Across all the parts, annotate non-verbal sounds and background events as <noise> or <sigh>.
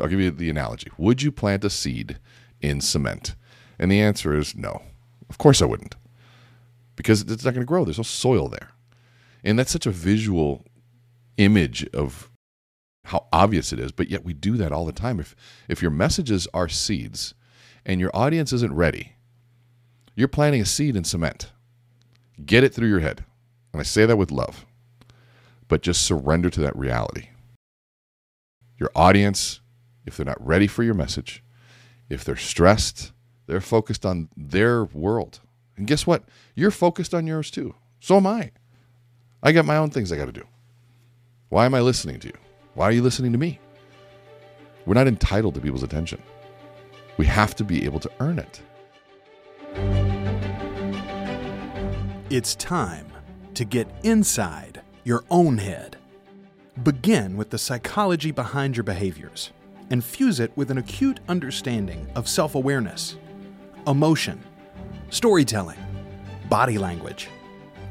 I'll give you the analogy. Would you plant a seed in cement? And the answer is no. Of course I wouldn't. Because it's not going to grow. There's no soil there. And that's such a visual image of how obvious it is, but yet we do that all the time. If if your messages are seeds and your audience isn't ready, you're planting a seed in cement. Get it through your head. And I say that with love. But just surrender to that reality. Your audience, if they're not ready for your message, if they're stressed, they're focused on their world. And guess what? You're focused on yours too. So am I. I got my own things I got to do. Why am I listening to you? Why are you listening to me? We're not entitled to people's attention. We have to be able to earn it. It's time to get inside your own head. Begin with the psychology behind your behaviors and fuse it with an acute understanding of self awareness, emotion, storytelling, body language,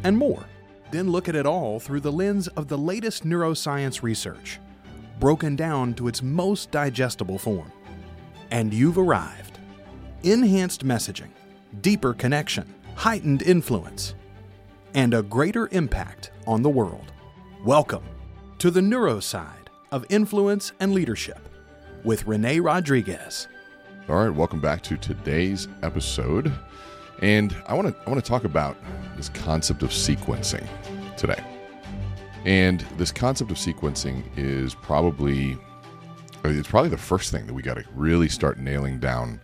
and more. Then look at it all through the lens of the latest neuroscience research, broken down to its most digestible form. And you've arrived. Enhanced messaging, deeper connection, heightened influence, and a greater impact on the world. Welcome to the neuroside of influence and leadership with Rene Rodriguez. All right, welcome back to today's episode. And I want to I want to talk about this concept of sequencing today. And this concept of sequencing is probably it's probably the first thing that we got to really start nailing down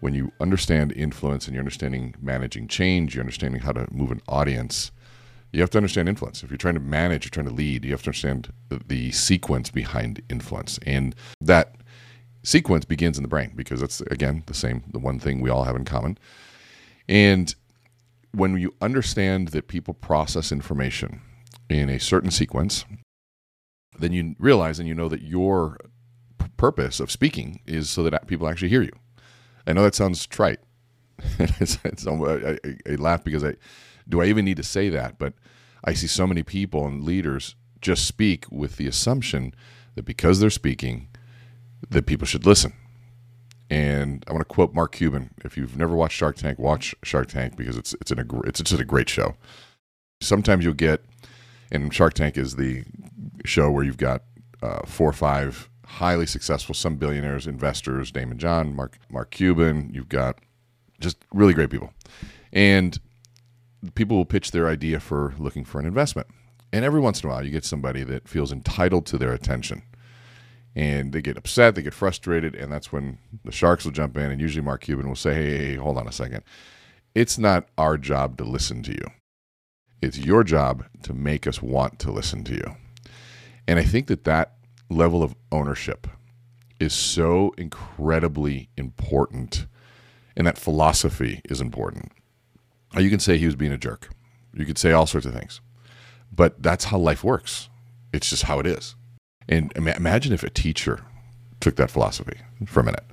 when you understand influence and you're understanding managing change, you're understanding how to move an audience, you have to understand influence. If you're trying to manage, you're trying to lead, you have to understand the, the sequence behind influence. And that sequence begins in the brain because that's, again, the same, the one thing we all have in common. And when you understand that people process information in a certain sequence, then you realize and you know that your purpose of speaking is so that people actually hear you. I know that sounds trite. <laughs> it's, it's, I, I, laugh because I do I even need to say that? But I see so many people and leaders just speak with the assumption that because they're speaking, that people should listen. And I want to quote Mark Cuban. If you've never watched Shark Tank, watch Shark Tank because it's it's an, it's just a great show. Sometimes you'll get, and Shark Tank is the show where you've got uh, four or five highly successful, some billionaires, investors, Daymond John, Mark Mark Cuban. You've got just really great people, and people will pitch their idea for looking for an investment. And every once in a while, you get somebody that feels entitled to their attention. And they get upset, they get frustrated, and that's when the Sharks will jump in. And usually, Mark Cuban will say, Hey, hold on a second. It's not our job to listen to you, it's your job to make us want to listen to you. And I think that that level of ownership is so incredibly important, and that philosophy is important. You can say he was being a jerk. You could say all sorts of things. But that's how life works. It's just how it is. And imagine if a teacher took that philosophy for a minute.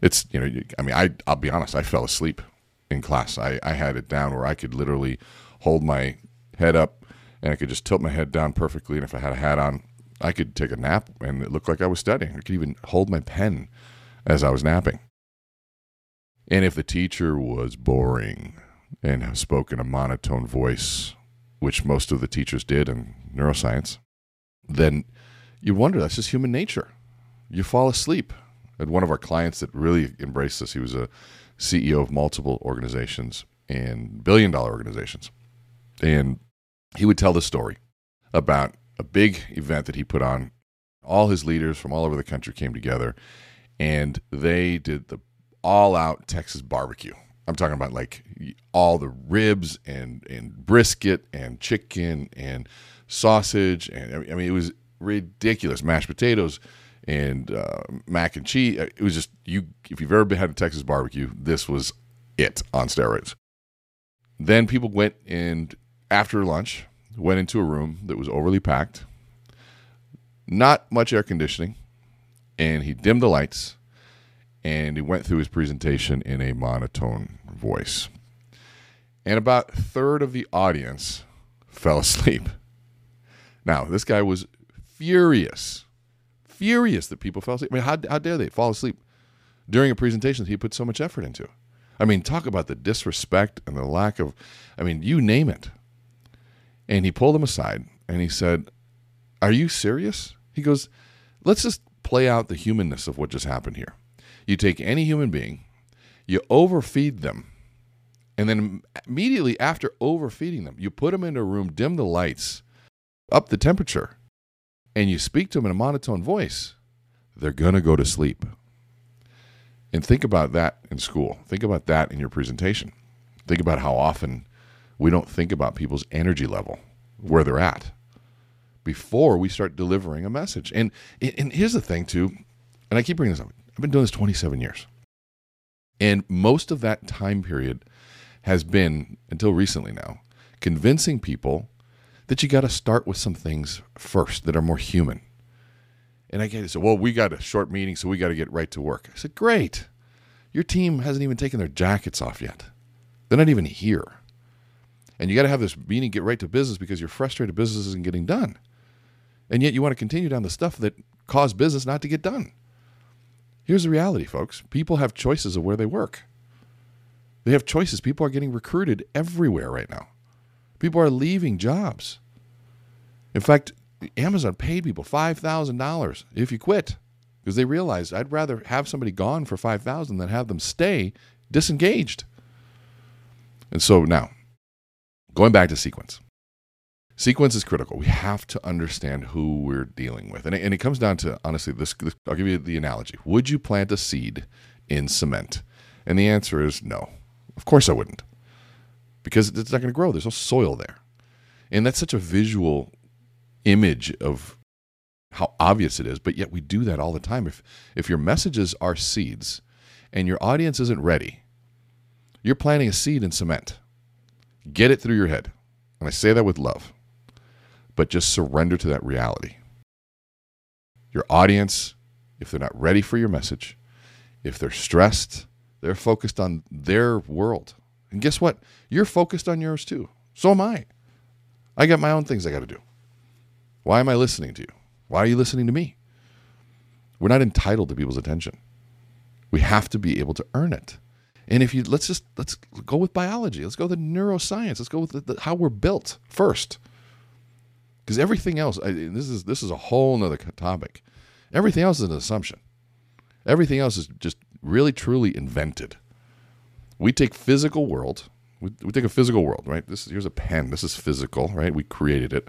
It's, you know, I mean, I, I'll be honest, I fell asleep in class. I, I had it down where I could literally hold my head up and I could just tilt my head down perfectly. And if I had a hat on, I could take a nap and it looked like I was studying. I could even hold my pen as I was napping. And if the teacher was boring and spoke in a monotone voice, which most of the teachers did in neuroscience, then you wonder that's just human nature. You fall asleep. And one of our clients that really embraced this, he was a CEO of multiple organizations and billion dollar organizations. And he would tell the story about a big event that he put on. All his leaders from all over the country came together and they did the all out Texas barbecue. I'm talking about like all the ribs and and brisket and chicken and sausage and I mean it was ridiculous mashed potatoes and uh, mac and cheese. It was just you. If you've ever been had a Texas barbecue, this was it on steroids. Then people went and after lunch went into a room that was overly packed, not much air conditioning, and he dimmed the lights and he went through his presentation in a monotone voice. And about a third of the audience <laughs> fell asleep. Now, this guy was furious, furious that people fell asleep. I mean, how, how dare they fall asleep during a presentation that he put so much effort into? I mean, talk about the disrespect and the lack of, I mean, you name it. And he pulled him aside and he said, Are you serious? He goes, Let's just play out the humanness of what just happened here. You take any human being, you overfeed them, and then immediately after overfeeding them, you put them in a room, dim the lights, up the temperature, and you speak to them in a monotone voice, they're going to go to sleep. And think about that in school. Think about that in your presentation. Think about how often we don't think about people's energy level, where they're at, before we start delivering a message. And, and here's the thing, too, and I keep bringing this up I've been doing this 27 years. And most of that time period has been, until recently now, convincing people that you got to start with some things first that are more human. And I. So, well, we got a short meeting, so we got to get right to work. I said, great. Your team hasn't even taken their jackets off yet. They're not even here. And you got to have this meeting, get right to business because you're frustrated business isn't getting done. And yet you want to continue down the stuff that caused business not to get done. Here's the reality, folks people have choices of where they work. They have choices. People are getting recruited everywhere right now. People are leaving jobs. In fact, Amazon paid people $5,000 if you quit because they realized I'd rather have somebody gone for 5000 than have them stay disengaged. And so now, going back to sequence. Sequence is critical. We have to understand who we're dealing with. And it, and it comes down to, honestly, this, this, I'll give you the analogy. Would you plant a seed in cement? And the answer is no. Of course I wouldn't. Because it's not going to grow. There's no soil there. And that's such a visual image of how obvious it is, but yet we do that all the time. If if your messages are seeds and your audience isn't ready, you're planting a seed in cement. Get it through your head. And I say that with love but just surrender to that reality. Your audience, if they're not ready for your message, if they're stressed, they're focused on their world. And guess what? You're focused on yours too. So am I. I got my own things I got to do. Why am I listening to you? Why are you listening to me? We're not entitled to people's attention. We have to be able to earn it. And if you let's just let's go with biology. Let's go with the neuroscience. Let's go with the, the, how we're built first because everything else I, this is this is a whole nother topic everything else is an assumption everything else is just really truly invented we take physical world we, we take a physical world right? This here's a pen. This is physical right? We created it.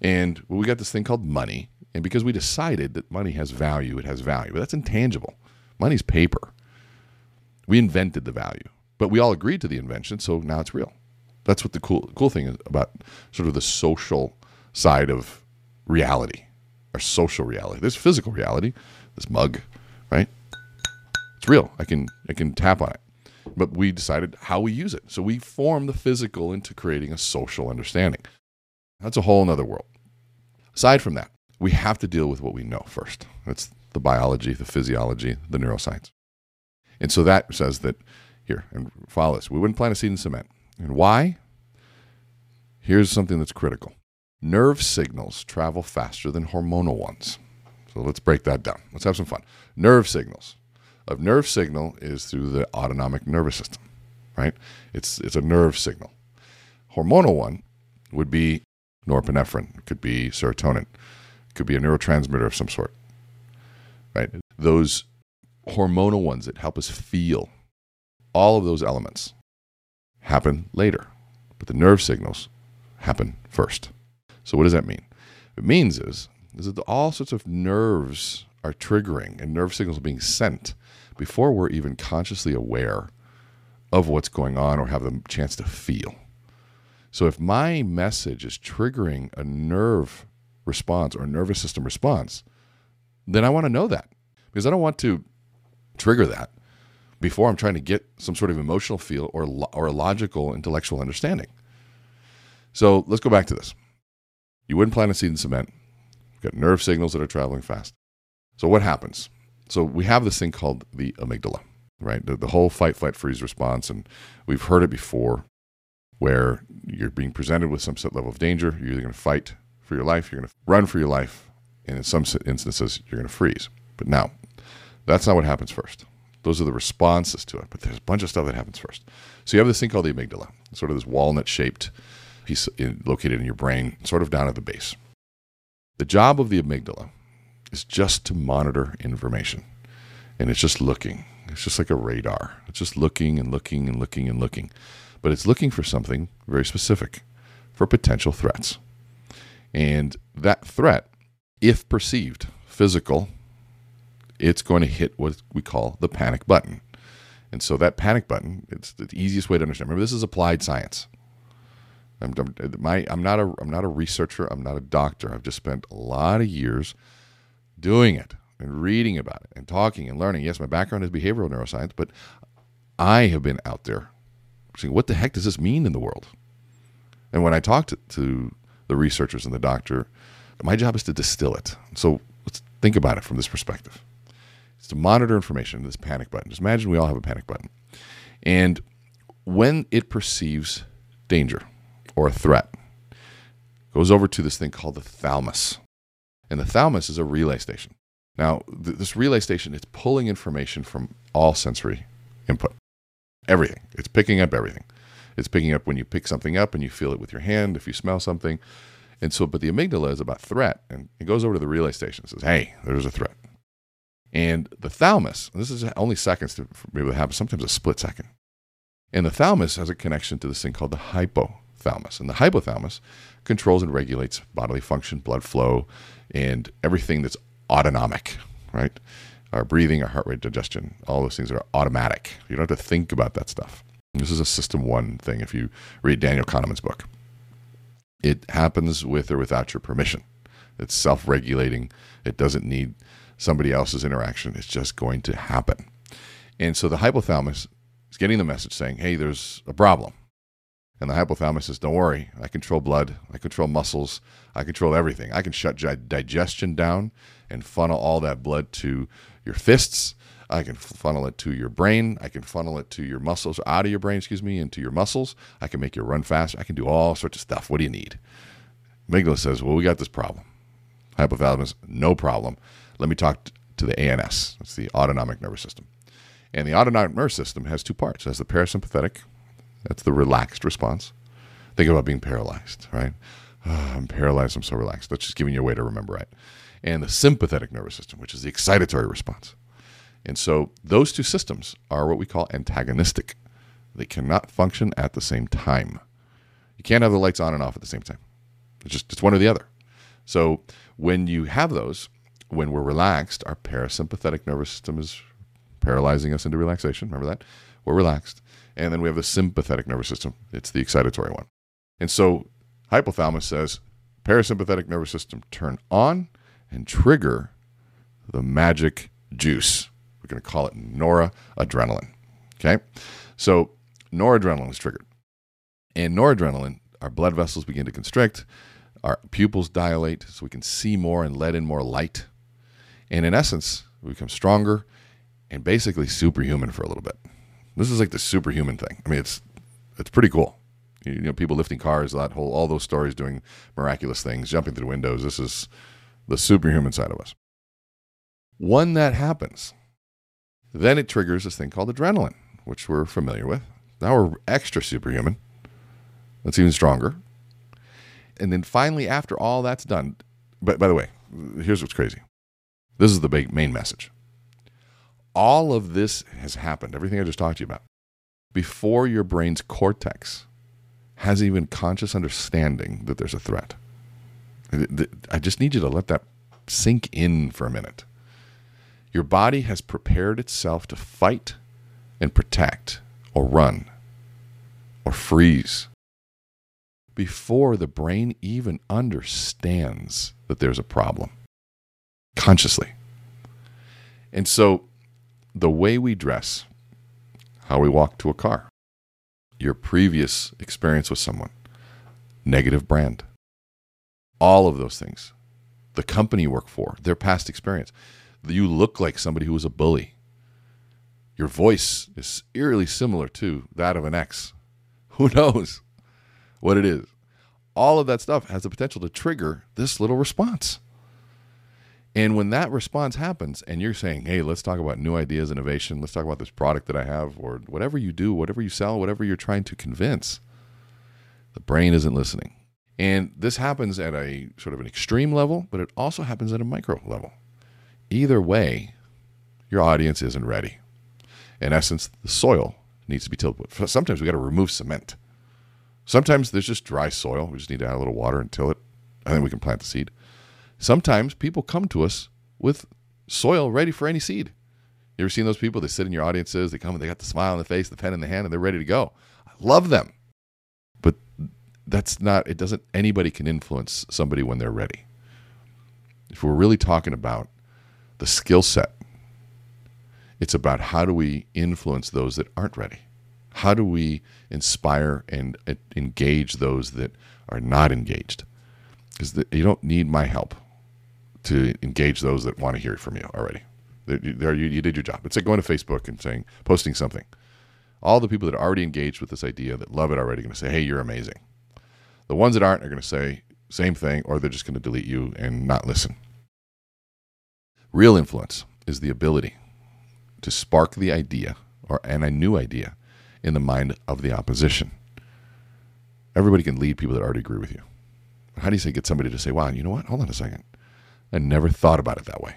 And we got this thing called money. And because we decided that money has value it has value. But that's intangible. Money's paper. We invented the value. But we all agreed to the invention so now it's real. That's what the cool cool thing is about sort of the social side of reality, our social reality. There's physical reality, this mug, right? It's real. I can I can tap on it. But we decided how we use it. So we form the physical into creating a social understanding. That's a whole other world. Aside from that, we have to deal with what we know first. That's the biology, the physiology, the neuroscience. And so that says that here, and follow this. We wouldn't plant a seed in cement. And why? Here's something that's critical. Nerve signals travel faster than hormonal ones. So let's break that down. Let's have some fun. Nerve signals. A nerve signal is through the autonomic nervous system, right? It's it's a nerve signal. Hormonal one would be norepinephrine, it could be serotonin, it could be a neurotransmitter of some sort. Right? Those hormonal ones that help us feel all of those elements happen later, but the nerve signals happen first. So what does that mean? It means is is that all sorts of nerves are triggering and nerve signals are being sent before we're even consciously aware of what's going on or have the chance to feel. So if my message is triggering a nerve response or nervous system response, then I want to know that because I don't want to trigger that before I'm trying to get some sort of emotional feel or or a logical intellectual understanding. So let's go back to this. You wouldn't plant a seed in cement. You've got nerve signals that are traveling fast. So what happens? So we have this thing called the amygdala, right? The, the whole fight, flight, freeze response, and we've heard it before, where you're being presented with some set level of danger. You're either going to fight for your life, you're going to run for your life, And in some instances, you're going to freeze. But now, that's not what happens first. Those are the responses to it. But there's a bunch of stuff that happens first. So you have this thing called the amygdala, sort of this walnut shaped piece located in your brain, sort of down at the base. The job of the amygdala is just to monitor information. And it's just looking. It's just like a radar. It's just looking and looking and looking and looking. But it's looking for something very specific for potential threats. And that threat, if perceived physical, it's going to hit what we call the panic button. And so that panic button, it's the easiest way to understand. Remember, this is applied science. I'm, I'm, my, I'm, not a, I'm not a researcher. I'm not a doctor. I've just spent a lot of years doing it and reading about it and talking and learning. Yes, my background is behavioral neuroscience, but I have been out there saying, what the heck does this mean in the world? And when I talk to, to the researchers and the doctor, my job is to distill it. So let's think about it from this perspective. It's to monitor information, this panic button. Just imagine we all have a panic button. And when it perceives danger or a threat, goes over to this thing called the thalamus. And the thalamus is a relay station. Now, th- this relay station, it's pulling information from all sensory input. Everything. It's picking up everything. It's picking up when you pick something up and you feel it with your hand, if you smell something. And so, but the amygdala is about threat, and it goes over to the relay station and says, hey, there's a threat. And the thalamus, this is only seconds to be able to happen, sometimes a split second. And the thalamus has a connection to this thing called the hypothalamus. And the hypothalamus controls and regulates bodily function, blood flow, and everything that's autonomic, right? Our breathing, our heart rate, digestion, all those things are automatic. You don't have to think about that stuff. This is a system one thing if you read Daniel Kahneman's book. It happens with or without your permission. It's self regulating, it doesn't need somebody else's interaction. It's just going to happen. And so the hypothalamus is getting the message saying, hey, there's a problem. And the hypothalamus says, don't worry, I control blood, I control muscles, I control everything. I can shut digestion down and funnel all that blood to your fists I can funnel it to your brain. I can funnel it to your muscles, out of your brain, excuse me, into your muscles. I can make you run fast. I can do all sorts of stuff. What do you need? Amygdala says, well, we got this problem. Hypothalamus, no problem. Let me talk to the ANS. That's the autonomic nervous system. And the autonomic nervous system has two parts. It has the parasympathetic, that's the relaxed response. Think about being paralyzed, right? Oh, <sighs> I'm paralyzed. I'm so relaxed. That's just giving you a way to remember, right? And the sympathetic nervous system, which is the excitatory response. And so those two systems are what we call antagonistic. They cannot function at the same time. You can't have the lights on and off at the same time. It's just it's one or the other. So when you have those, when we're relaxed, our parasympathetic nervous system is paralyzing us into relaxation. Remember that? We're relaxed. And then we have the sympathetic nervous system. It's the excitatory one. And so hypothalamus says parasympathetic nervous system turn on and trigger the magic juice we're going to call it noradrenaline. Okay? So noradrenaline is triggered. And noradrenaline, our blood vessels begin to constrict, our pupils dilate so we can see more and let in more light. And in essence, we become stronger and basically superhuman for a little bit. This is like the superhuman thing. I mean, it's it's pretty cool. You know, people lifting cars, that whole all those stories doing miraculous things, jumping through windows. This is the superhuman side of us. When that happens, then it triggers this thing called adrenaline, which we're familiar with. Now we're extra superhuman. That's even stronger. And then finally, after all that's done, but by the way, here's what's crazy. This is the big, main message. All of this has happened, everything I just talked to you about, before your brain's cortex has even conscious understanding that there's a threat. I just need you to let that sink in for a minute. Your body has prepared itself to fight and protect or run or freeze before the brain even understands that there's a problem consciously. And so the way we dress, how we walk to a car, your previous experience with someone, negative brand, all of those things, the company you work for, their past experience you look like somebody who was a bully. Your voice is eerily similar to that of an ex. <laughs> Who knows what it is? All of that stuff has the potential to trigger this little response. And when that response happens and you're saying, hey, let's talk about new ideas, innovation, let's talk about this product that I have, or whatever you do, whatever you sell, whatever you're trying to convince, the brain isn't listening. And this happens at a sort of an extreme level, but it also happens at a micro level. Either way, your audience isn't ready. In essence, the soil needs to be tilled. Sometimes we got to remove cement. Sometimes there's just dry soil. We just need to add a little water and till it, and then we can plant the seed. Sometimes people come to us with soil ready for any seed. You ever seen those people? They sit in your audiences, they come and they got the smile on the face, the pen in the hand, and they're ready to go. I love them. But that's not, it doesn't, anybody can influence somebody when they're ready. If we're really talking about the skill set, it's about how do we influence those that aren't ready? How do we inspire and uh, engage those that are not engaged? Because you don't need my help to engage those that want to hear from you already. There, you, you did your job. It's like going to Facebook and saying, posting something. All the people that are already engaged with this idea, that love it already, are going to say, hey, you're amazing. The ones that aren't are going to say same thing, or they're just going to delete you and not listen. Real influence is the ability to spark the idea or and a new idea in the mind of the opposition. Everybody can lead people that already agree with you. How do you say get somebody to say, wow, you know what? Hold on a second. I never thought about it that way.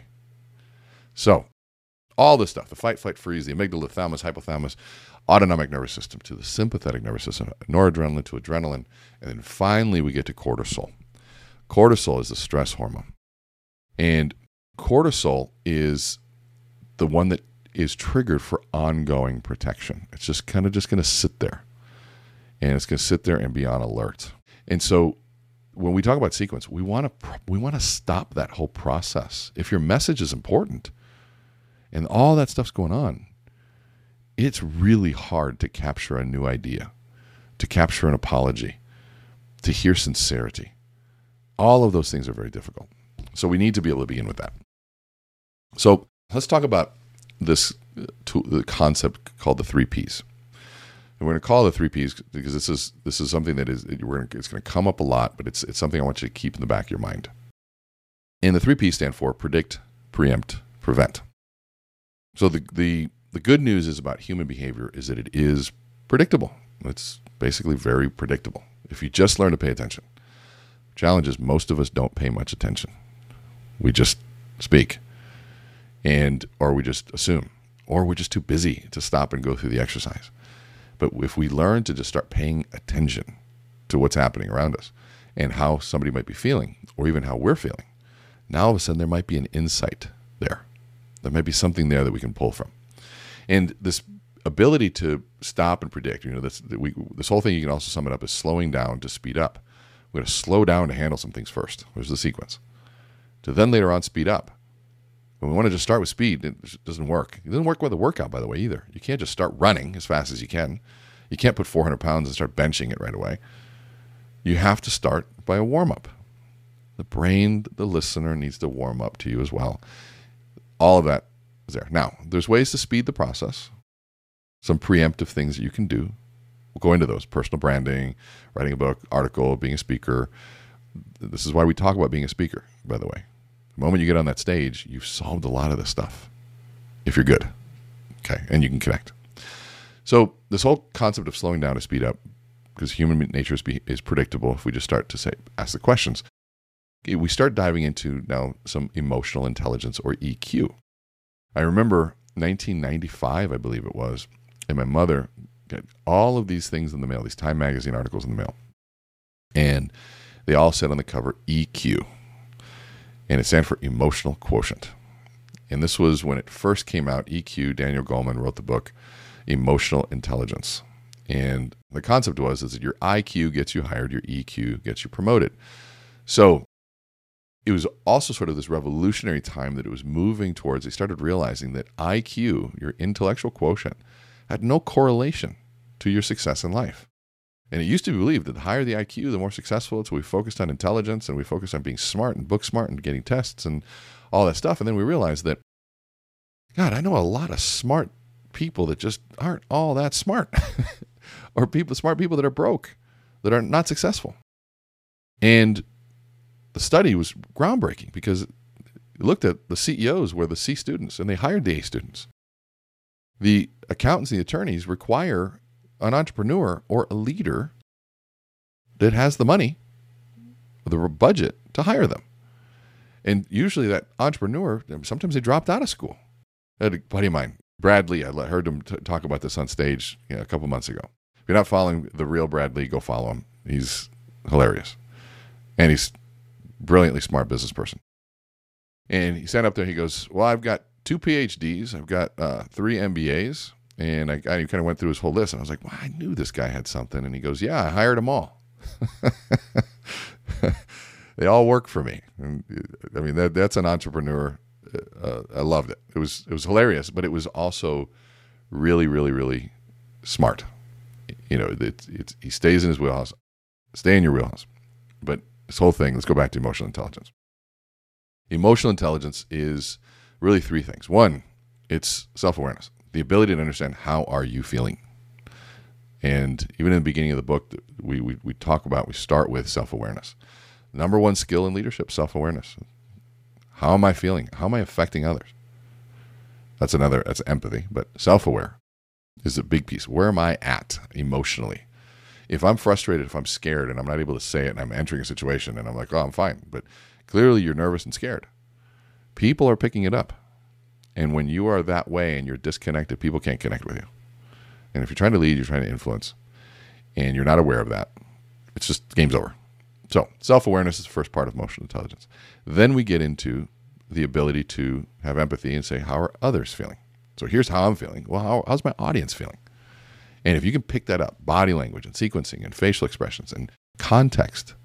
So, all this stuff the fight, flight, freeze, the amygdala, thalamus, hypothalamus, autonomic nervous system to the sympathetic nervous system, noradrenaline to adrenaline, and then finally we get to cortisol. Cortisol is the stress hormone. And cortisol is the one that is triggered for ongoing protection. It's just kind of just going to sit there. And it's going to sit there and be on alert. And so when we talk about sequence, we want to we want to stop that whole process. If your message is important and all that stuff's going on, it's really hard to capture a new idea, to capture an apology, to hear sincerity. All of those things are very difficult. So we need to be able to begin with that. So let's talk about this uh, the concept called the three P's. We're going to call the three P's because this is this is something that is we're gonna, it's going to come up a lot, but it's it's something I want you to keep in the back of your mind. And the three P's stand for predict, preempt, prevent. So the the the good news is about human behavior is that it is predictable. It's basically very predictable if you just learn to pay attention. Challenge is most of us don't pay much attention. We just speak and or we just assume or we're just too busy to stop and go through the exercise but if we learn to just start paying attention to what's happening around us and how somebody might be feeling or even how we're feeling now all of a sudden there might be an insight there. There might be something there that we can pull from. And this ability to stop and predict you know this we, this whole thing you can also sum it up as slowing down to speed up. We're going to slow down to handle some things first. There's the sequence. To then later on speed up we want to just start with speed, it doesn't work. It doesn't work with a workout, by the way, either. You can't just start running as fast as you can. You can't put 400 pounds and start benching it right away. You have to start by a warm up. The brain, the listener, needs to warm up to you as well. All of that is there. Now, there's ways to speed the process, some preemptive things that you can do. We'll go into those personal branding, writing a book, article, being a speaker. This is why we talk about being a speaker, by the way. The moment you get on that stage, you've solved a lot of this stuff if you're good. Okay. And you can connect. So, this whole concept of slowing down to speed up, because human nature is, be, is predictable if we just start to say, ask the questions, we start diving into now some emotional intelligence or EQ. I remember 1995, I believe it was, and my mother got all of these things in the mail, these Time Magazine articles in the mail. And they all said on the cover EQ and it stands for emotional quotient. And this was when it first came out. EQ, Daniel Goleman wrote the book Emotional Intelligence. And the concept was is that your IQ gets you hired, your EQ gets you promoted. So it was also sort of this revolutionary time that it was moving towards. They started realizing that IQ, your intellectual quotient, had no correlation to your success in life. And it used to be believed that the higher the IQ, the more successful. So we focused on intelligence and we focused on being smart and book smart and getting tests and all that stuff. And then we realized that, God, I know a lot of smart people that just aren't all that smart, <laughs> or people, smart people that are broke, that are not successful. And the study was groundbreaking because it looked at the CEOs were the C students and they hired the A students. The accountants and the attorneys require an entrepreneur or a leader that has the money, the budget to hire them. And usually that entrepreneur, sometimes they dropped out of school. A buddy of mine, Brad Lee, I heard him t- talk about this on stage you know, a couple months ago. If you're not following the real Brad Lee, go follow him. He's hilarious. And he's brilliantly smart business person. And he sat up there, he goes, Well, I've got two PhDs, I've got uh, three MBAs. And I, I kind of went through his whole list. And I was like, Well, I knew this guy had something. And he goes, Yeah, I hired them all. <laughs> they all work for me. And, I mean, that, that's an entrepreneur. Uh, I loved it. It was it was hilarious, but it was also really, really, really smart. You know, it, it's, he stays in his wheelhouse. Stay in your wheelhouse. But this whole thing, let's go back to emotional intelligence. Emotional intelligence is really three things. One, it's self-awareness, the ability to understand how are you feeling. And even in the beginning of the book, we, we, we talk about, we start with self-awareness. Number one skill in leadership, self-awareness. How am I feeling? How am I affecting others? That's another, that's empathy, but self-aware is a big piece. Where am I at emotionally? If I'm frustrated, if I'm scared and I'm not able to say it and I'm entering a situation and I'm like, oh, I'm fine, but clearly you're nervous and scared. People are picking it up. And when you are that way and you're disconnected, people can't connect with you. And if you're trying to lead, you're trying to influence, and you're not aware of that, it's just game's over. So, self awareness is the first part of emotional intelligence. Then we get into the ability to have empathy and say, how are others feeling? So, here's how I'm feeling. Well, how, how's my audience feeling? And if you can pick that up, body language and sequencing and facial expressions and context,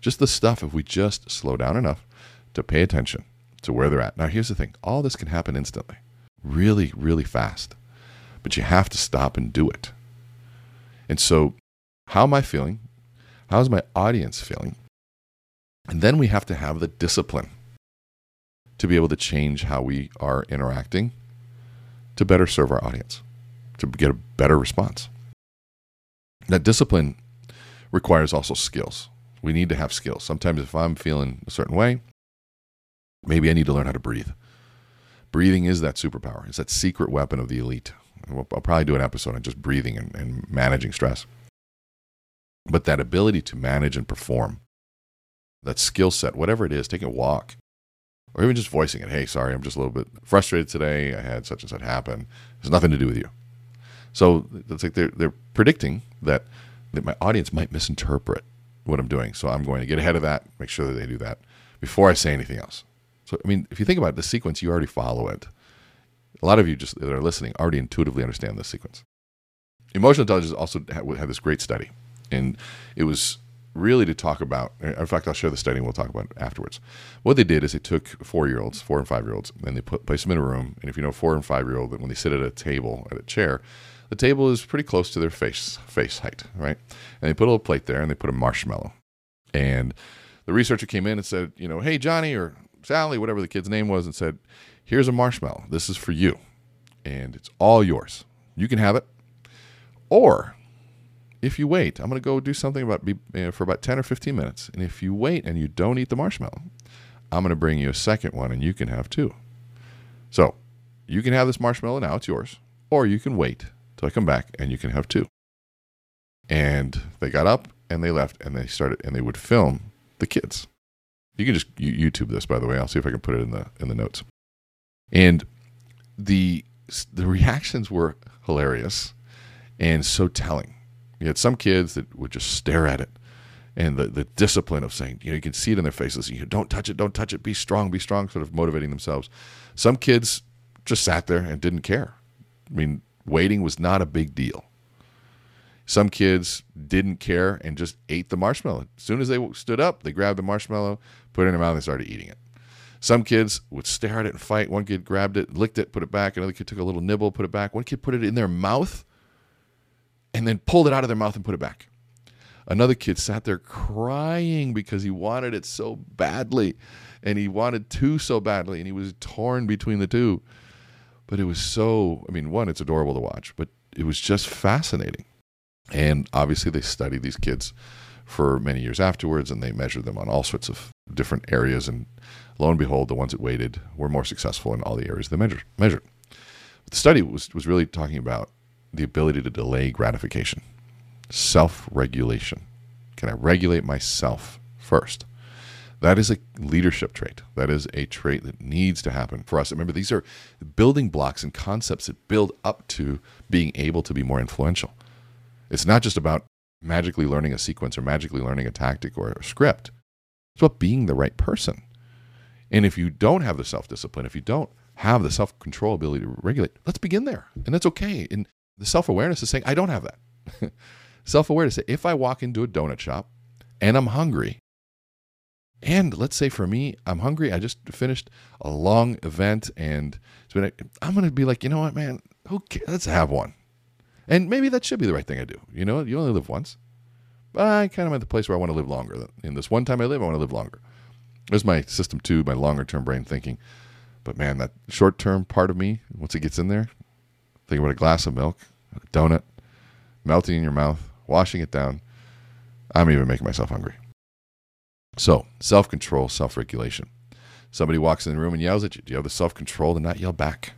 just the stuff, if we just slow down enough to pay attention to where they're at. Now, here's the thing all this can happen instantly, really, really fast, but you have to stop and do it. And so, how am I feeling? How's my audience feeling? And then we have to have the discipline to be able to change how we are interacting to better serve our audience to get a better response. That discipline requires also skills. We need to have skills. Sometimes, if I'm feeling a certain way, maybe I need to learn how to breathe. Breathing is that superpower, it's that secret weapon of the elite. I'll probably do an episode on just breathing and, and managing stress. But that ability to manage and perform, that skill set, whatever it is, taking a walk, or even just voicing it. Hey, sorry, I'm just a little bit frustrated today. I had such and such happen. It's nothing to do with you. So it's like they're they're predicting that that my audience might misinterpret what I'm doing. So I'm going to get ahead of that, make sure that they do that before I say anything else. I mean, if you think about it, the sequence, you already follow it. A lot of you just that are listening already intuitively understand this sequence. Emotional intelligence also had this great study, and it was really to talk about. In fact, I'll share the study and we'll talk about it afterwards. What they did is they took four year olds, four and five year olds, and they put placed them in a room. And if you know four and five year old, that when they sit at a table at a chair, the table is pretty close to their face face height, right? And they put a little plate there and they put a marshmallow. And the researcher came in and said, you know, hey Johnny or Sally, whatever the kid's name was, and said, here's a marshmallow. This is for you, and it's all yours. You can have it, or if you wait, I'm going to go do something about know, eh, for about 10 or 15 minutes. And if you wait and you don't eat the marshmallow, I'm going to bring you a second one and you can have two. So you can have this marshmallow now, it's yours, or you can wait till I come back and you can have two. And they got up and they left and they started and they would film the kids. You can just YouTube this, by the way. I'll see if I can put it in the in the notes. And the the reactions were hilarious and so telling. You had some kids that would just stare at it, and the the discipline of saying, you know, you can see it in their faces. You don't touch it, don't touch it. Be strong, be strong. Sort of motivating themselves. Some kids just sat there and didn't care. I mean, Waiting was not a big deal. Some kids didn't care and just ate the marshmallow. As soon as they stood up, they grabbed the marshmallow, put it in their mouth, and started eating it. Some kids would stare at it and fight. One kid grabbed it, licked it, put it back. Another kid took a little nibble, put it back. One kid put it in their mouth and then pulled it out of their mouth and put it back. Another kid sat there crying because he wanted it so badly and he wanted two so badly and he was torn between the two. But it was so, I mean, one, it's adorable to watch, but it was just fascinating. And obviously, they studied these kids for many years afterwards, and they measured them on all sorts of different areas. And lo and behold, the ones that waited were more successful in all the areas they measured. measured. The study was, was really talking about the ability to delay gratification, self regulation. Can I regulate myself first? That is a leadership trait. That is a trait that needs to happen for us. Remember, these are building blocks and concepts that build up to being able to be more influential. It's not just about magically learning a sequence or magically learning a tactic or a script. It's about being the right person. And if you don't have the self discipline, if you don't have the self control ability to regulate, let's begin there. And that's okay. And the self awareness is saying, I don't have that. <laughs> self awareness, if I walk into a donut shop and I'm hungry, and let's say for me, I'm hungry, I just finished a long event and it's been i'm going to be like, you know what, man, okay, let's have one. And maybe that should be the right thing I do. You know, you only live once. But I kind of at the place where I want to live longer. In this one time I live, I want to live longer. There's my system two, my longer term brain thinking. But man, that short term part of me, once it gets in there, think about a glass of milk, a donut, melting in your mouth, washing it down. I'm even making myself hungry. So, self control, self regulation. Somebody walks in the room and yells at you. Do you have the self control to not yell back?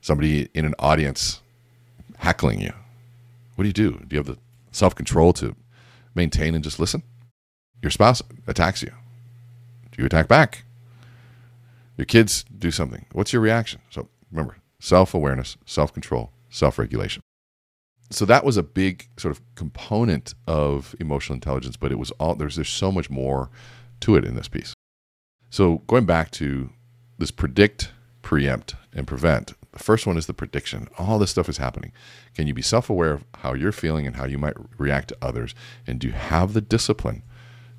Somebody in an audience heckling you. What do you do? Do you have the self control to maintain and just listen? Your spouse attacks you. Do you attack back? Your kids do something. What's your reaction? So remember self awareness, self control, self regulation. So that was a big sort of component of emotional intelligence, but it was all there's there's so much more to it in this piece. So going back to this predict, preempt, and prevent, the first one is the prediction. All this stuff is happening. Can you be self aware of how you're feeling and how you might react to others? And do you have the discipline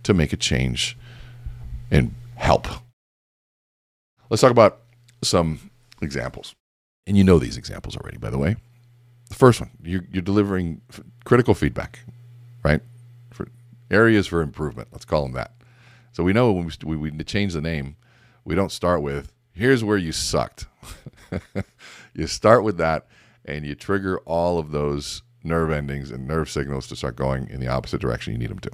to make a change and help? Let's talk about some examples. And you know these examples already, by the way. The first one, you're, you're delivering critical feedback, right? For areas for improvement. Let's call them that. So we know when we, we, we change the name, we don't start with, here's where you sucked. <laughs> <laughs> you start with that and you trigger all of those nerve endings and nerve signals to start going in the opposite direction you need them to.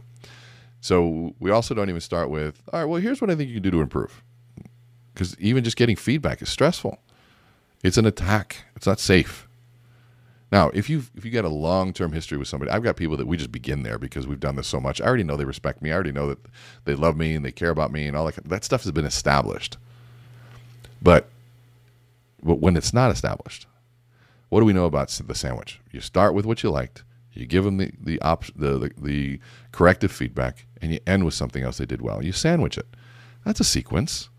So we also don't even start with, all right, well, here's what I think you can do to improve. Because even just getting feedback is stressful. It's an attack. It's not safe. Now, if you if you get a long term history with somebody, I've got people that we just begin there because we've done this so much. I already know they respect me. I already know that they love me and they care about me and all that. That stuff has been established. But but when it's not established, what do we know about the sandwich? You start with what you liked, you give them the the, op- the, the, the corrective feedback, and you end with something else they did well. You sandwich it. That's a sequence,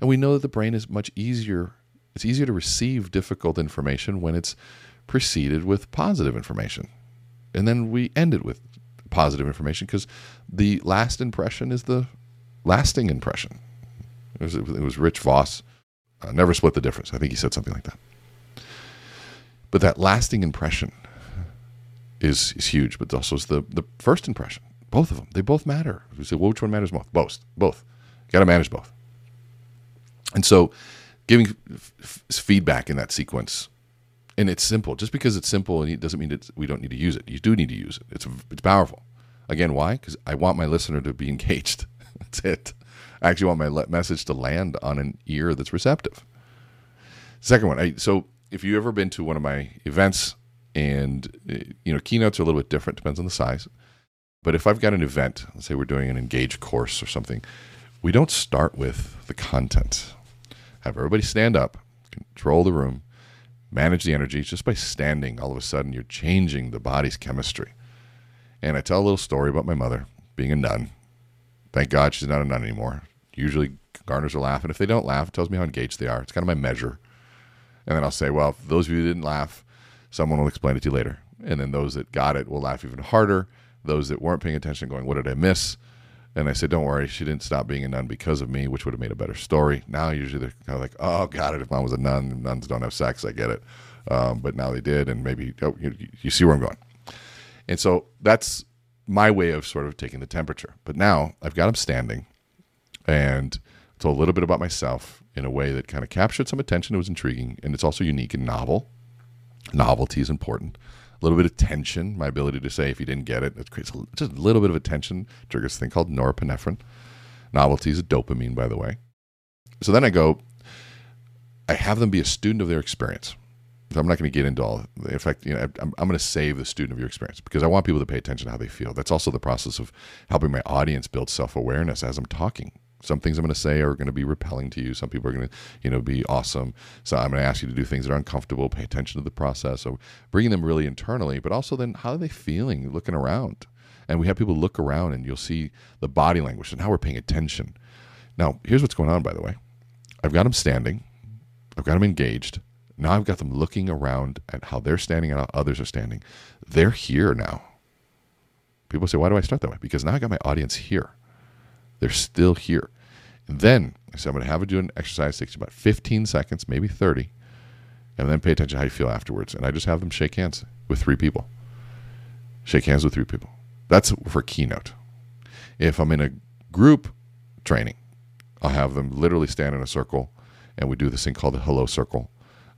and we know that the brain is much easier. It's easier to receive difficult information when it's preceded with positive information, and then we end it with positive information because the last impression is the lasting impression. It was, it was Chris Voss uh, never split the difference. I think he said something like that. But that lasting impression is is huge, but also is the the first impression. Both of them, they both matter. We say, well, which one matters most? Both, both. Got to manage both. And so, giving f- feedback in that sequence, and it's simple. Just because it's simple, and it doesn't mean that we don't need to use it. You do need to use it. It's it's powerful. Again, why? Because I want my listener to be engaged. <laughs> That's it. I actually want my message to land on an ear that's receptive. Second one, I, so if you've ever been to one of my events, and eh, you know keynotes are a little bit different, depends on the size. But if I've got an event, let's say we're doing an engage course or something, we don't start with the content. Have everybody stand up, control the room, manage the energy. Just by standing, all of a sudden, you're changing the body's chemistry. And I tell a little story about my mother being a nun Thank God she's not a nun anymore. Usually gardeners are laughing. If they don't laugh, it tells me how engaged they are. It's kind of my measure. And then I'll say, well, those of you who didn't laugh, someone will explain it to you later. And then those that got it will laugh even harder. Those that weren't paying attention, going, what did I miss? And I said, don't worry, she didn't stop being a nun because of me, which would have made a better story. Now, usually they're kind of like, oh, got it. If mom was a nun, nuns don't have sex. I get it. Um, but now they did. And maybe, oh, you, you see where I'm going. And so that's my way of sort of taking the temperature. But now I've got them standing and told a little bit about myself in a way that kind of captured some attention. It was intriguing and it's also unique and novel. Novelty is important. A little bit of tension, my ability to say if you didn't get it, it creates just a little bit of a tension, triggers a thing called norepinephrine. Novelty is a dopamine, by the way. So then I go, I have them be a student of their experience. So I'm not going to get into all. In fact, you know, I'm, I'm going to save the student of your experience because I want people to pay attention to how they feel. That's also the process of helping my audience build self awareness as I'm talking. Some things I'm going to say are going to be repelling to you. Some people are going to, you know, be awesome. So I'm going to ask you to do things that are uncomfortable. Pay attention to the process. So bringing them really internally, but also then how are they feeling, looking around, and we have people look around, and you'll see the body language and how we're paying attention. Now, here's what's going on. By the way, I've got them standing. I've got them engaged. Now I've got them looking around at how they're standing and how others are standing. They're here now. People say, why do I start that way? Because now I got my audience here. They're still here. And then I said, I'm going to have you do an exercise, takes about 15 seconds, maybe 30, and then pay attention to how you feel afterwards. And I just have them shake hands with three people. Shake hands with three people. That's for keynote. If I'm in a group training, I'll have them literally stand in a circle and we do this thing called the hello circle.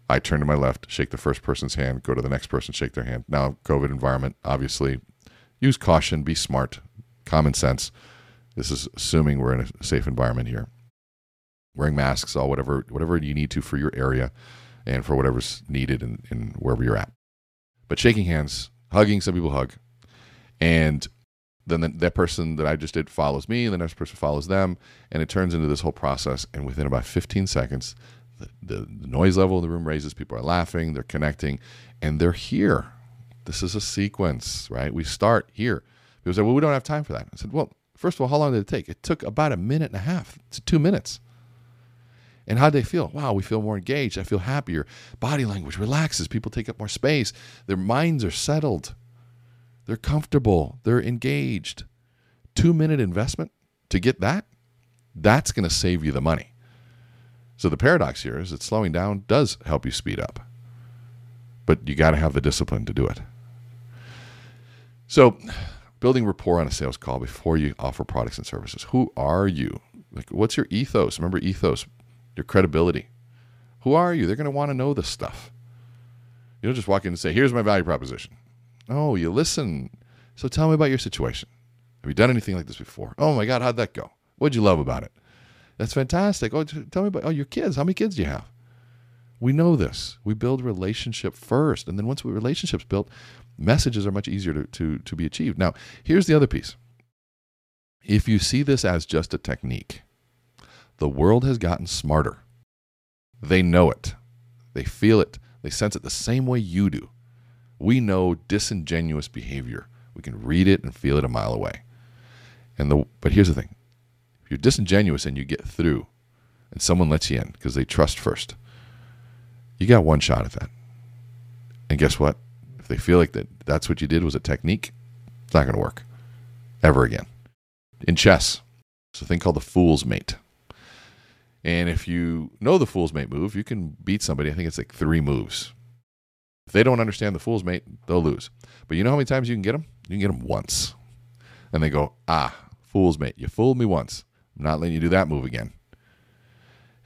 I turn to my left, shake the first person's hand, go to the next person, shake their hand. Now, COVID environment, obviously, use caution, be smart, common sense. This is assuming we're in a safe environment here. Wearing masks, all whatever whatever you need to for your area and for whatever's needed in, in wherever you're at. But shaking hands, hugging, some people hug. And then the, that person that I just did follows me, and the next person follows them, and it turns into this whole process. And within about 15 seconds, the, the, noise level in the room raises. People are laughing, they're connecting, and they're here. This is a sequence, right? We start here. People say, "Well, we don't have time for that." I said, "Well, first of all, how long did it take? It took about a minute and a half to two minutes." And how do they feel? Wow, we feel more engaged. I feel happier. Body language relaxes. People take up more space. Their minds are settled. They're comfortable. They're engaged. Two minute investment to get that, that's going to save you the money. So the paradox here is that slowing down does help you speed up, but you got to have the discipline to do it. So, building rapport on a sales call before you offer products and services. Who are you? Like, what's your ethos? Remember ethos, your credibility. Who are you? They're going to want to know this stuff. You don't just walk in and say, "Here's my value proposition." Oh, you listen. So tell me about your situation. Have you done anything like this before? Oh my God, how'd that go? What'd you love about it? That's fantastic. Oh, tell me about oh your kids. How many kids do you have? We know this. We build relationship first, and then once we relationships built, messages are much easier to, to, to be achieved. Now, here's the other piece. If you see this as just a technique, the world has gotten smarter. They know it. They feel it. They sense it the same way you do we know disingenuous behavior. We can read it and feel it a mile away. And the but here's the thing. You're disingenuous and you get through and someone lets you in because they trust first, you got one shot at that. And guess what? If they feel like that that's what you did was a technique, it's not going to work ever again. In chess, it's a thing called the fool's mate. And if you know the fool's mate move, you can beat somebody. I think it's like three moves. If they don't understand the fool's mate, they'll lose. But you know how many times you can get them? You can get them once. And they go, ah, fool's mate, you fooled me once. Not letting you do that move again.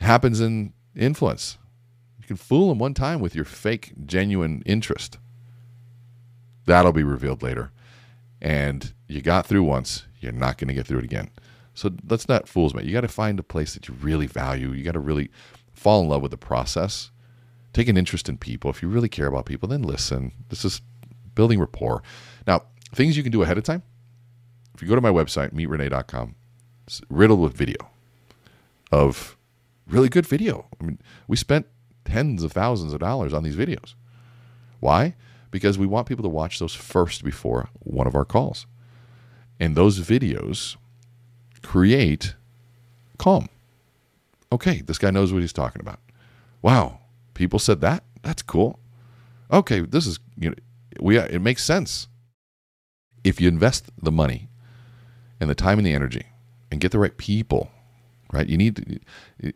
It happens in influence. You can fool them one time with your fake, genuine interest. That'll be revealed later. And you got through once, you're not going to get through it again. So that's not fool's mate. You got to find a place that you really value. You got to really fall in love with the process take an interest in people. If you really care about people, then listen. This is building rapport. Now, things you can do ahead of time. If you go to my website, meetrene.com, it's riddled with video of really good video. I mean, we spent tens of thousands of dollars on these videos. Why? Because we want people to watch those first before one of our calls. And those videos create calm. Okay, this guy knows what he's talking about. Wow, people said that. That's cool. Okay, this is you know we it makes sense. If you invest the money and the time and the energy and get the right people, right? You need to,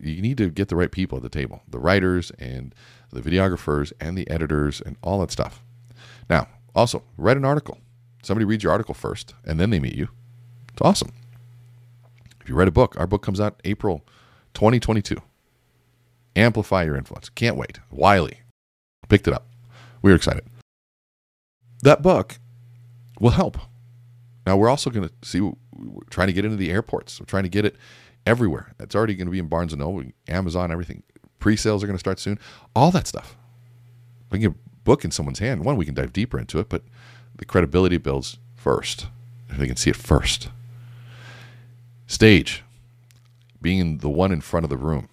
you need to get the right people at the table. The writers and the videographers and the editors and all that stuff. Now, also, write an article. Somebody reads your article first and then they meet you. It's awesome. If you write a book, our book comes out April 2022. Amplify your influence. Can't wait. Wiley picked it up. We are excited. that book will help. Now we're also going to see we're trying to get into the airports. We're trying to get it everywhere. It's already going to be in Barnes and Noble, Amazon, everything. Pre-sales are going to start soon. All that stuff. We can book in someone's hand. One, we can dive deeper into it, but the credibility builds first. If they can see it first. Stage, being the one in front of the room,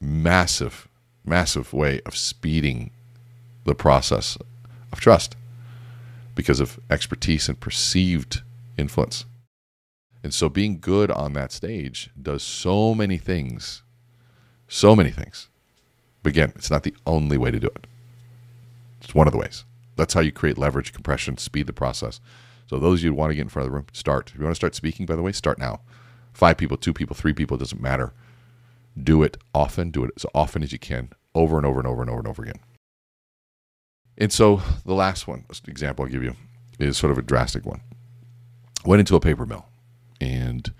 massive, massive way of speeding the process of trust because of expertise and perceived influence. And so being good on that stage does so many things, so many things. But again, it's not the only way to do it. It's one of the ways. That's how you create leverage, compression, speed the process. So those you want to get in front of the room, start. If you want to start speaking, by the way, start now. Five people, two people, three people, doesn't matter. Do it often, do it as often as you can, over and over and over and over and over again. And so the last one, example I'll give you, is sort of a drastic one. Went into a paper mill and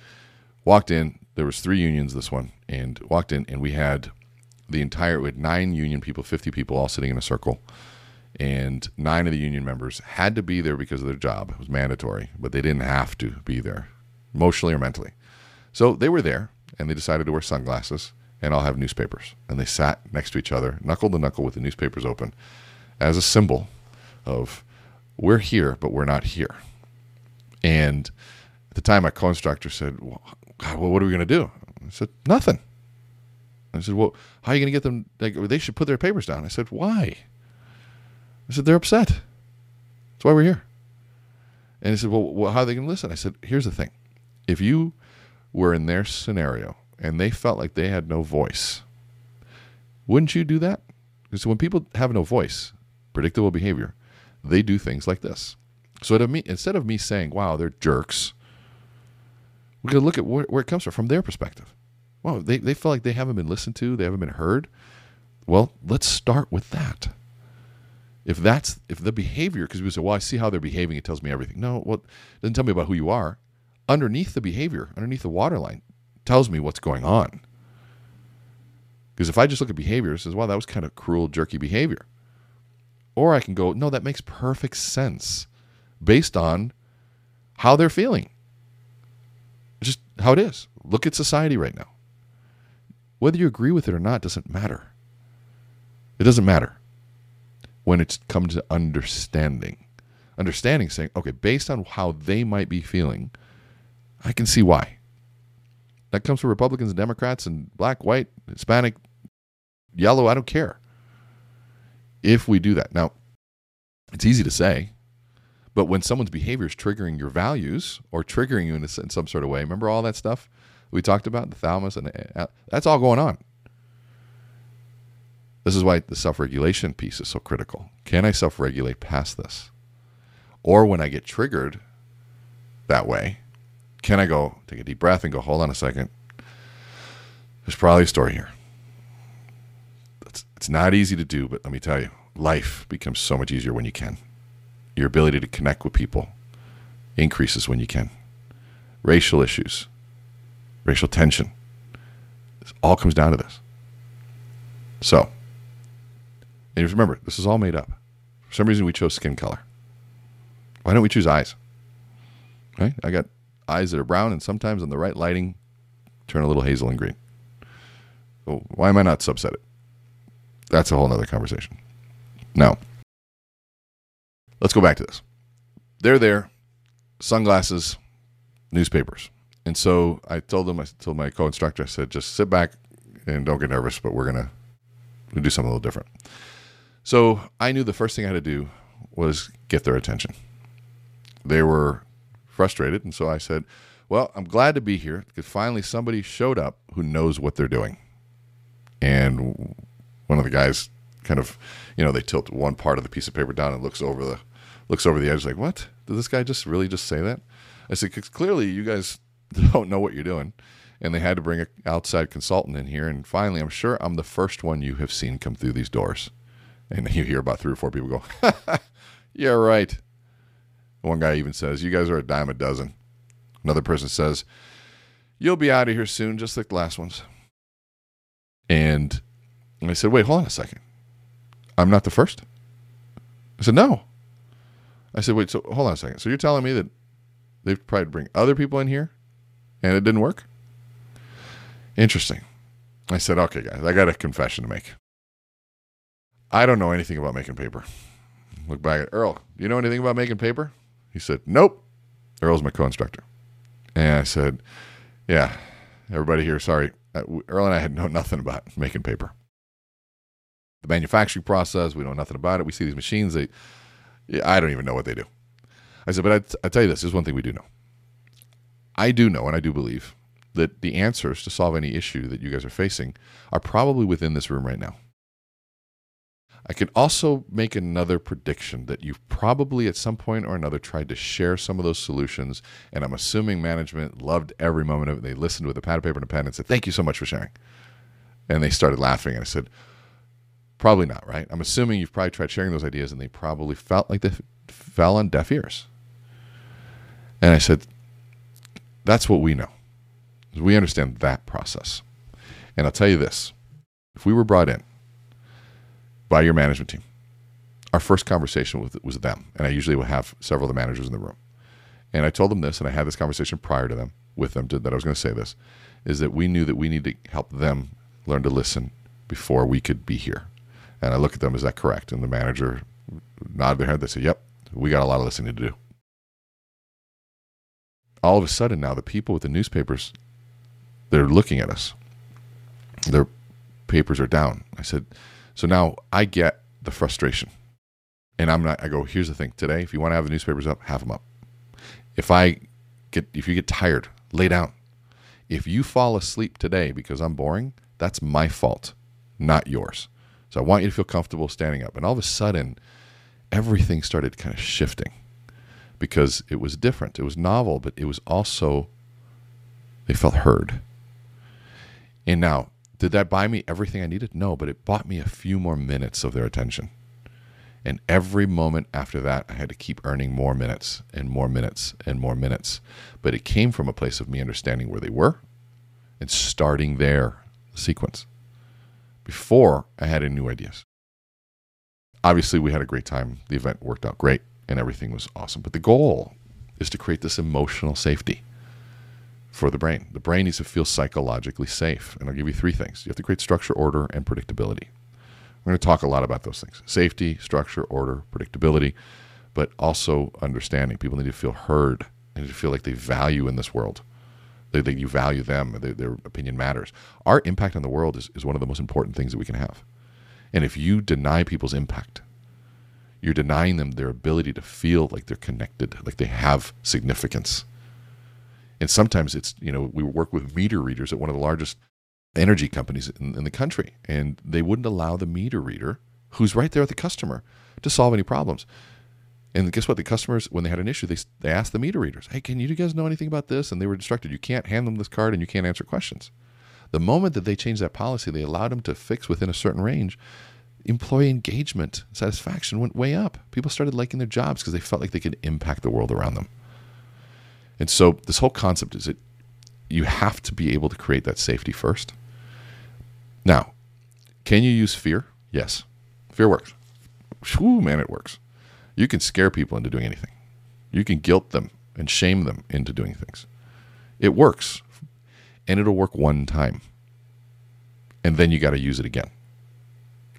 walked in. There was three unions this one, and walked in, and we had the entire we had nine union people, fifty people, all sitting in a circle, and nine of the union members had to be there because of their job. It was mandatory, but they didn't have to be there, emotionally or mentally. So they were there, and they decided to wear sunglasses and all have newspapers. And they sat next to each other, knuckle to knuckle, with the newspapers open, as a symbol of we're here, but we're not here. And at the time, my co-instructor said, well, God, well, what are we going to do? I said, nothing. I said, well, how are you going to get them? Like, they should put their papers down. I said, why? I said, they're upset. That's why we're here. And he said, well, well how are they going to listen? I said, here's the thing. If you were in their scenario and they felt like they had no voice, wouldn't you do that? Because when people have no voice, predictable behavior, they do things like this. So instead of me saying, wow, they're jerks, we could look at where, where, it comes from, from their perspective. Well, they, they feel like they haven't been listened to, they haven't been heard. Well, let's start with that. If that's if the behavior, because we say, well, I see how they're behaving, it tells me everything. No, well, it doesn't tell me about who you are. Underneath the behavior, underneath the waterline, tells me what's going on. Because if I just look at behavior, it says, wow, that was kind of cruel, jerky behavior. Or I can go, no, that makes perfect sense based on how they're feeling. Just how it is. Look at society right now. Whether you agree with it or not doesn't matter. It doesn't matter when it's come to understanding. Understanding saying, okay, based on how they might be feeling, I can see why. That comes from Republicans and Democrats and black, white, Hispanic, yellow, I don't care if we do that. Now, it's easy to say, but when someone's behavior is triggering your values or triggering you in, a, in some sort of way, remember all that stuff we talked about, the thalamus, and uh, that's all going on. This is why the self regulation piece is so critical. Can I self regulate past this? Or when I get triggered that way, can I go take a deep breath and go, hold on a second? There's probably a story here. It's not easy to do, but let me tell you, life becomes so much easier when you can. Your ability to connect with people increases when you can. Racial issues, racial tension, this all comes down to this. So, and remember, this is all made up. For some reason, we chose skin color. Why don't we choose eyes? Right? I got eyes that are brown, and sometimes in the right lighting, turn a little hazel and green. So why am I not subset it? That's a whole other conversation. Now, let's go back to this. They're there, sunglasses, newspapers. And so I told them, I told my co instructor, I said, just sit back and don't get nervous, but we're going to do something a little different. So I knew the first thing I had to do was get their attention. They were frustrated. And so I said, well, I'm glad to be here because finally somebody showed up who knows what they're doing. And one of the guys kind of, you know, they tilt one part of the piece of paper down and looks over the looks over the edge like, what? Did this guy just really just say that? I said, because clearly you guys <laughs> don't know what you're doing. And they had to bring an outside consultant in here. And finally, I'm sure I'm the first one you have seen come through these doors. And <laughs> you hear about three or four people go, <laughs> yeah, right. One guy even says, you guys are a dime a dozen. Another person says, you'll be out of here soon, just like the last ones. And and I said, wait, hold on a second. I'm not the first? I said, no. I said, wait, so hold on a second. So you're telling me that they've tried to bring other people in here and it didn't work? Interesting. I said, okay, guys, I got a confession to make. I don't know anything about making paper. Look back at Earl. Do you know anything about making paper? He said, nope. Earl's my co instructor. And I said, yeah, everybody here, sorry. Uh, Earl and I had know nothing about making paper. The manufacturing process, we know nothing about it. We see these machines, they, I don't even know what they do. I said, but I, I tell you this, there's one thing we do know. I do know, and I do believe, that the answers to solve any issue that you guys are facing are probably within this room right now. I can also make another prediction that you've probably at some point or another tried to share some of those solutions. And I'm assuming management loved every moment of it. They listened with a pad of paper and a pen and said, Thank you so much for sharing. And they started laughing. And I said, Probably not, right? I'm assuming you've probably tried sharing those ideas and they probably felt like they fell on deaf ears. And I said, That's what we know. We understand that process. And I'll tell you this if we were brought in by your management team, our first conversation with, was them. And I usually would have several of the managers in the room. And I told them this, and I had this conversation prior to them with them to, that I was going to say this is that we knew that we need to help them learn to listen before we could be here. And I look at them, is that correct? And the manager nodded their head. They said, yep, we got a lot of listening to do. All of a sudden now, the people with the newspapers they're looking at us. Their papers are down. I said, so now I get the frustration. And I'm not, I go, here's the thing today, if you want to have the newspapers up, have them up. If I get, if you get tired, lay down. If you fall asleep today because I'm boring, that's my fault, not yours. So I want you to feel comfortable standing up. And all of a sudden, everything started kind of shifting because it was different. It was novel, but it was also, they felt heard. And now, did that buy me everything I needed? No, but it bought me a few more minutes of their attention. And every moment after that, I had to keep earning more minutes and more minutes and more minutes. But it came from a place of me understanding where they were and starting their sequence before I had any new ideas. Obviously, we had a great time. The event worked out great and everything was awesome. But the goal is to create this emotional safety for the brain. The brain needs to feel psychologically safe. And I'll give you three things you have to create structure, order, and predictability. We're going to talk a lot about those things safety, structure, order, predictability, but also understanding. People need to feel heard and to feel like they value in this world. That you value them, their, their opinion matters. Our impact on the world is, is one of the most important things that we can have. And if you deny people's impact, you're denying them their ability to feel like they're connected, like they have significance and sometimes it's you know we work with meter readers at one of the largest energy companies in, in the country, and they wouldn't allow the meter reader, who's right there at the customer, to solve any problems. And guess what? The customers, when they had an issue, they, they asked the meter readers, Hey, can you guys know anything about this? And they were instructed, You can't hand them this card and you can't answer questions. The moment that they changed that policy, they allowed them to fix within a certain range. Employee engagement, satisfaction went way up. People started liking their jobs because they felt like they could impact the world around them. And so this whole concept is that you have to be able to create that safety first. Now, can you use fear? Yes. Fear works. Whew, man, it works. You can scare people into doing anything. You can guilt them and shame them into doing things. It works. And it'll work one time. And then you got to use it again.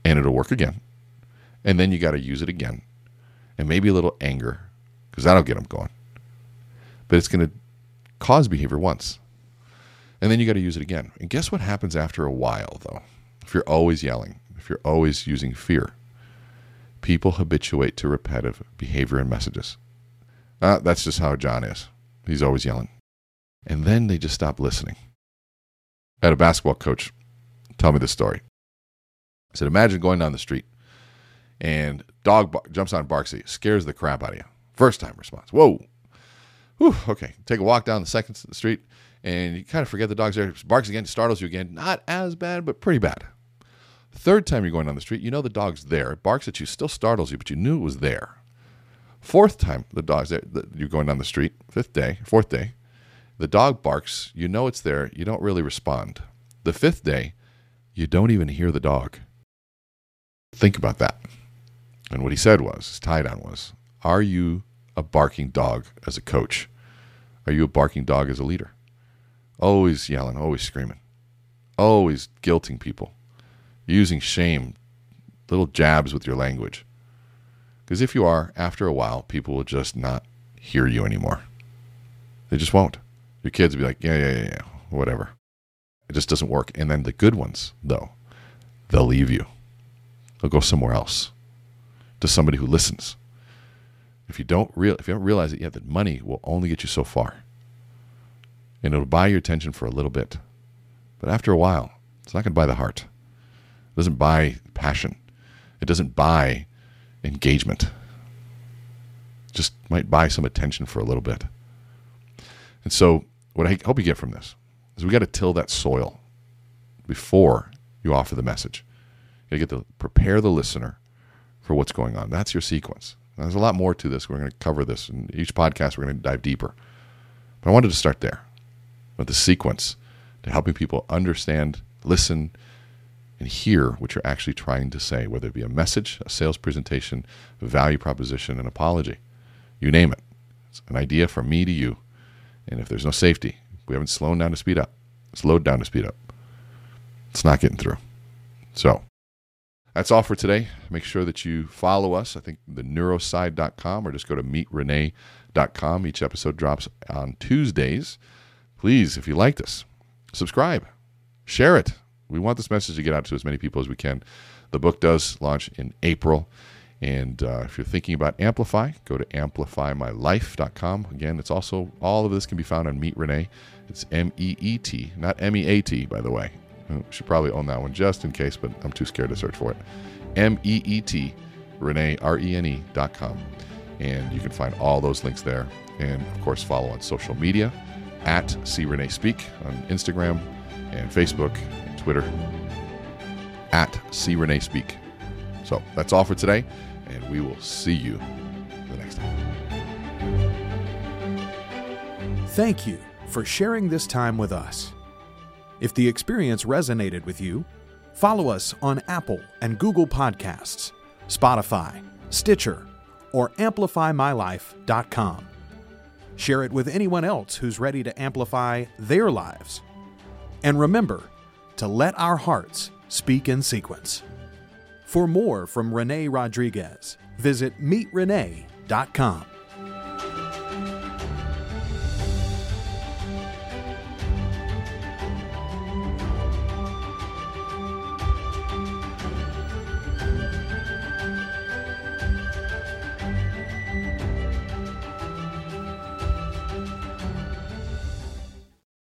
And it'll work again. And then you got to use it again. And maybe a little anger, because that'll get them going but it's going to cause behavior once. And then you got to use it again. And guess what happens after a while, though? If you're always yelling, if you're always using fear, people habituate to repetitive behavior and messages. Uh, that's just how John is. He's always yelling. And then they just stop listening. I had a basketball coach tell me this story. I said, Imagine going down the street and dog jumps on barks at you, scares the crap out of you. First time response. Whoa, Whew, okay, take a walk down the second street, and you kind of forget the dog's there. Barks again, startles you again. Not as bad, but pretty bad. Third time you're going down the street, you know the dog's there. It barks at you, still startles you, but you knew it was there. Fourth time the dog's there, you're going down the street. Fifth day, fourth day, the dog barks. You know it's there. You don't really respond. The fifth day, you don't even hear the dog. Think about that. And what he said was, his tie down was, Are you a barking dog as a coach? Are you a barking dog as a leader? Always yelling, always screaming, always guilting people, using shame, little jabs with your language. Because if you are, after a while, people will just not hear you anymore. They just won't. Your kids will be like, yeah, yeah, yeah, yeah, whatever. It just doesn't work. And then the good ones, though, they'll leave you. They'll go somewhere else to somebody who listens. If you don't real, if you don't realize it yet, that money will only get you so far, and it'll buy your attention for a little bit, but after a while, it's not going to buy the heart. It doesn't buy passion. It doesn't buy engagement. It just might buy some attention for a little bit. And so, what I hope you get from this is we got to till that soil before you offer the message. You get to prepare the listener for what's going on. That's your sequence. Now, there's a lot more to this. We're going to cover this in each podcast. We're going to dive deeper. But I wanted to start there with the sequence to helping people understand, listen, and hear what you're actually trying to say, whether it be a message, a sales presentation, a value proposition, an apology. You name it. It's an idea from me to you. And if there's no safety, we haven't slowed down to speed up, slowed down to speed up. It's not getting through. So that's all for today. Make sure that you follow us. I think the neuroside.com or just go to meetrene.com. Each episode drops on Tuesdays. Please, if you like this, subscribe, share it. We want this message to get out to as many people as we can. The book does launch in April. And uh, if you're thinking about Amplify, go to amplifymylife.com. Again, it's also, all of this can be found on Meet Rene. It's M E E T, not M E A T, by the way. I should probably own that one just in case, but I'm too scared to search for it. M E E T, Renee, R E N E dot com. And you can find all those links there. And of course, follow on social media at SeeReneSpeak on Instagram and Facebook Twitter at SeeReneSpeak. So that's all for today, and we will see you the next time. Thank you for sharing this time with us. If the experience resonated with you, follow us on Apple and Google Podcasts, Spotify, Stitcher, or AmplifyMyLife.com. Share it with anyone else who's ready to amplify their lives. And remember to let our hearts speak in sequence. For more from Rene Rodriguez, visit meetrene.com.